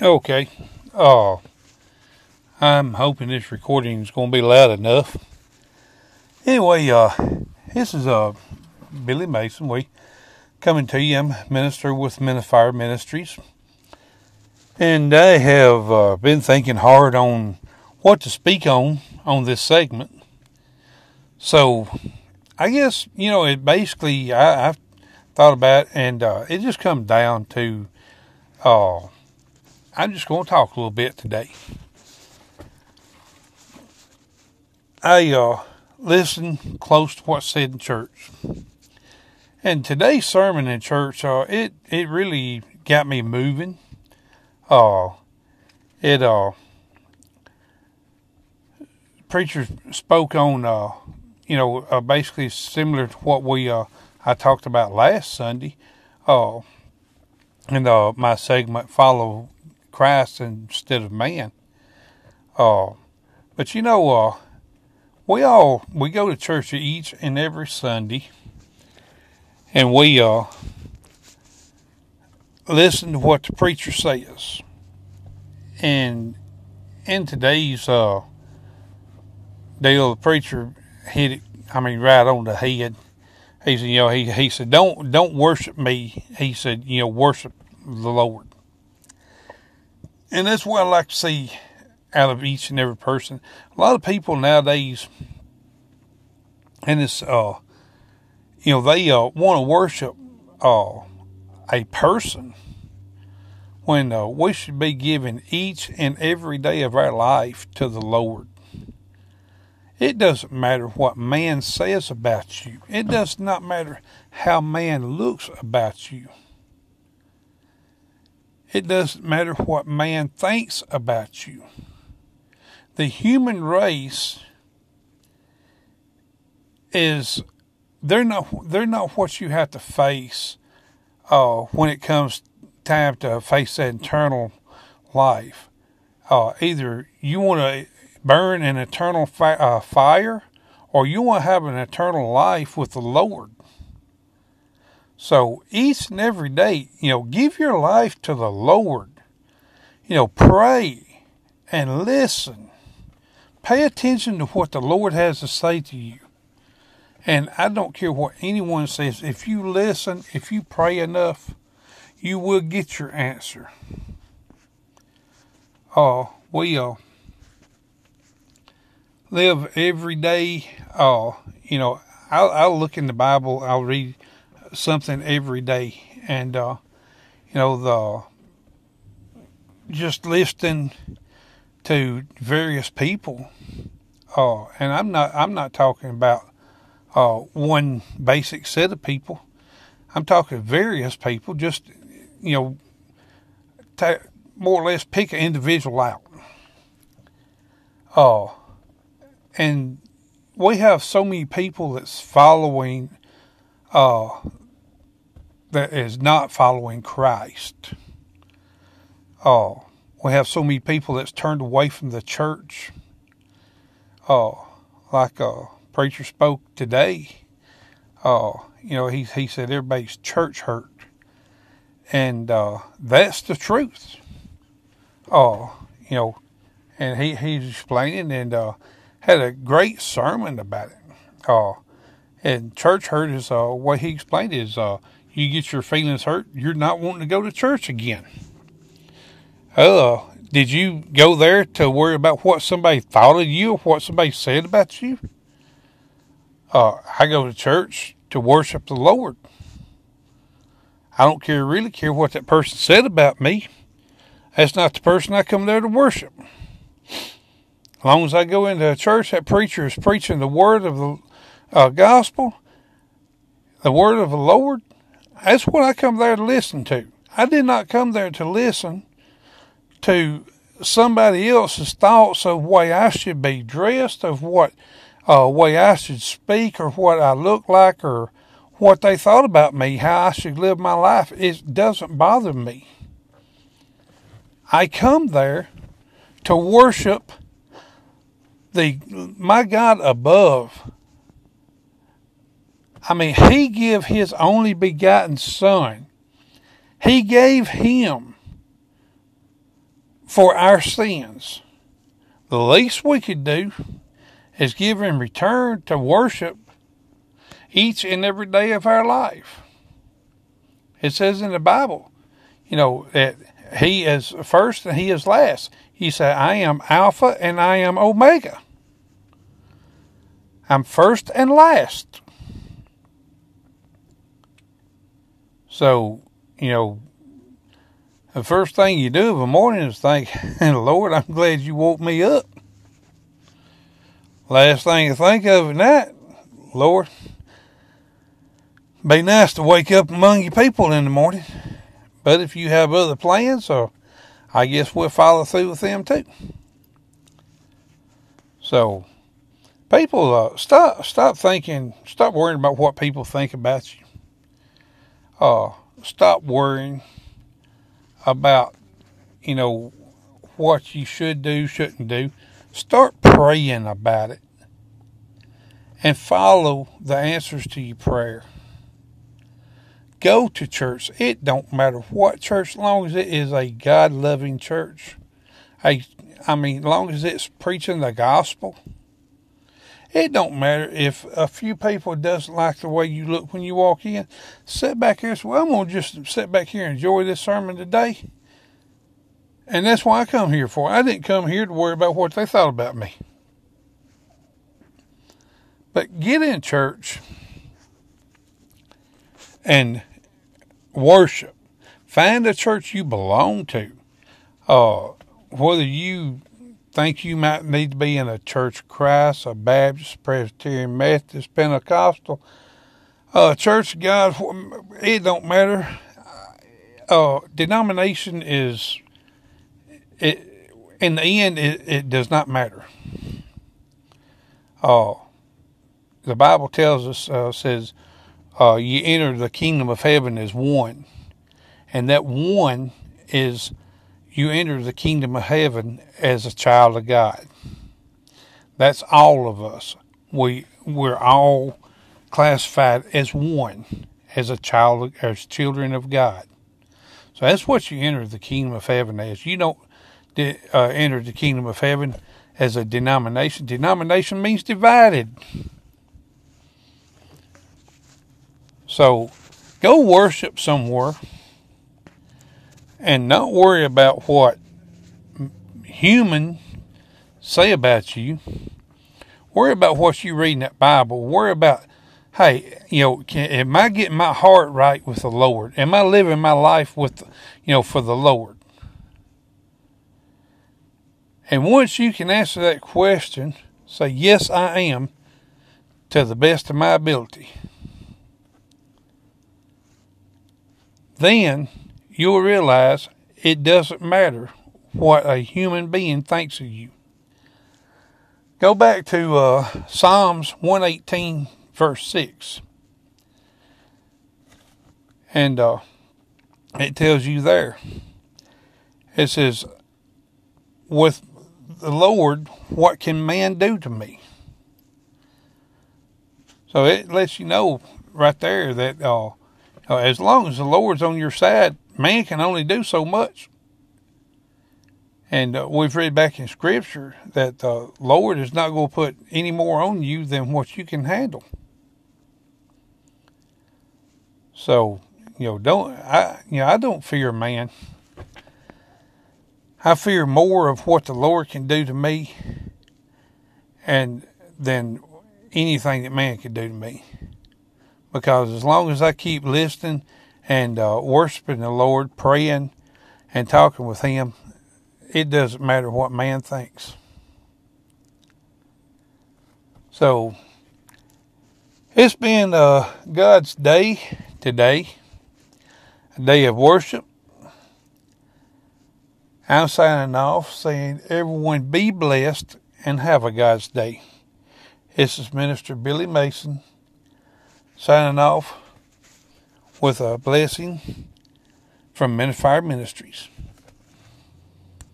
Okay. Oh, I'm hoping this recording is going to be loud enough. Anyway, uh, this is uh, Billy Mason. We coming to you. I'm minister with Men of Fire Ministries, and I have uh, been thinking hard on what to speak on on this segment. So, I guess you know it. Basically, I, I've thought about, and uh, it just comes down to. Uh, I'm just going to talk a little bit today. I uh, close to what's said in church. And today's sermon in church, uh, it, it really got me moving. Uh, it, uh, preacher spoke on, uh, you know, uh, basically similar to what we, uh, I talked about last Sunday, uh, in uh, my segment, Follow Christ instead of man. Uh, but you know, uh, we all we go to church each and every Sunday, and we uh, listen to what the preacher says. And in today's uh, deal, the preacher hit it. I mean, right on the head. He said, you know, he he said, don't don't worship me. He said, you know, worship the Lord. And that's what I like to see out of each and every person. A lot of people nowadays, and it's, uh, you know, they uh, want to worship uh, a person when uh, we should be giving each and every day of our life to the Lord. It doesn't matter what man says about you. It does not matter how man looks about you. It doesn't matter what man thinks about you. The human race is they're not they're not what you have to face uh, when it comes time to face that eternal life. Uh, either you want to burn an eternal fi- uh, fire, or you want to have an eternal life with the Lord. So each and every day, you know, give your life to the Lord. You know, pray and listen. Pay attention to what the Lord has to say to you. And I don't care what anyone says. If you listen, if you pray enough, you will get your answer. Oh, we uh, live every day. Oh, you know, I'll, I'll look in the Bible. I'll read something every day, and uh, you know the just listening to various people. Uh, and I'm not I'm not talking about uh, one basic set of people. I'm talking various people. Just you know, ta- more or less pick an individual out. Uh, and we have so many people that's following uh, that is not following Christ. Oh, we have so many people that's turned away from the church. Oh, like a preacher spoke today. Oh, you know, he he said everybody's church hurt, and uh, that's the truth. Oh, you know, and he he's explaining and uh, had a great sermon about it. Oh, and church hurt is uh, what he explained is uh, you get your feelings hurt, you're not wanting to go to church again. Uh, did you go there to worry about what somebody thought of you or what somebody said about you? Uh, I go to church to worship the Lord. I don't care, really care what that person said about me. That's not the person I come there to worship. As long as I go into a church, that preacher is preaching the word of the uh, gospel, the word of the Lord, that's what I come there to listen to. I did not come there to listen to somebody else's thoughts of way I should be dressed, of what uh, way I should speak, or what I look like, or what they thought about me, how I should live my life. It doesn't bother me. I come there to worship the my God above I mean, he gave his only begotten son. He gave him for our sins. The least we could do is give Him return to worship each and every day of our life. It says in the Bible, you know, that He is first and He is last. He said, I am Alpha and I am Omega. I'm first and last. So, you know, the first thing you do of a morning is think, Lord, I'm glad you woke me up. Last thing you think of at night, Lord, be nice to wake up among your people in the morning. But if you have other plans, or I guess we'll follow through with them too. So, people, uh, stop stop thinking, stop worrying about what people think about you. Uh, stop worrying about, you know, what you should do, shouldn't do. Start praying about it and follow the answers to your prayer. Go to church. It don't matter what church, long as it is a God loving church. I, I mean, long as it's preaching the gospel. It don't matter if a few people doesn't like the way you look when you walk in. Sit back here and say, well, I'm to just sit back here and enjoy this sermon today. And that's why I come here for. I didn't come here to worry about what they thought about me. But get in church and worship. Find a church you belong to. Uh, whether you think you might need to be in a Church of Christ, a Baptist, Presbyterian, Methodist, Pentecostal, uh, Church of God, it don't matter. Uh, denomination is, it, in the end, it, it does not matter. Uh, the Bible tells us, uh, says, uh, you enter the kingdom of heaven as one. And that one is you enter the kingdom of heaven as a child of God. That's all of us. We we're all classified as one, as a child, as children of God. So that's what you enter the kingdom of heaven as. You don't uh, enter the kingdom of heaven as a denomination. Denomination means divided. So go worship somewhere and not worry about what human say about you. Worry about what you read in that Bible. Worry about, hey, you know, can, am I getting my heart right with the Lord? Am I living my life with, you know, for the Lord? And once you can answer that question, say, yes, I am, to the best of my ability. Then you'll realize it doesn't matter what a human being thinks of you. Go back to uh, Psalms 118, verse 6. And uh, it tells you there. It says, With the Lord, what can man do to me? So it lets you know right there that uh, as long as the Lord's on your side, man can only do so much. And uh, we've read back in Scripture that the Lord is not going to put any more on you than what you can handle. So, you know, don't I? You know, I don't fear man. I fear more of what the Lord can do to me, and than anything that man can do to me. Because as long as I keep listening and uh, worshiping the Lord, praying and talking with Him, it doesn't matter what man thinks. So, it's been uh, God's day today, a day of worship. I'm signing off saying, everyone be blessed and have a God's day. This is Minister Billy Mason signing off with a blessing from Fire Ministries.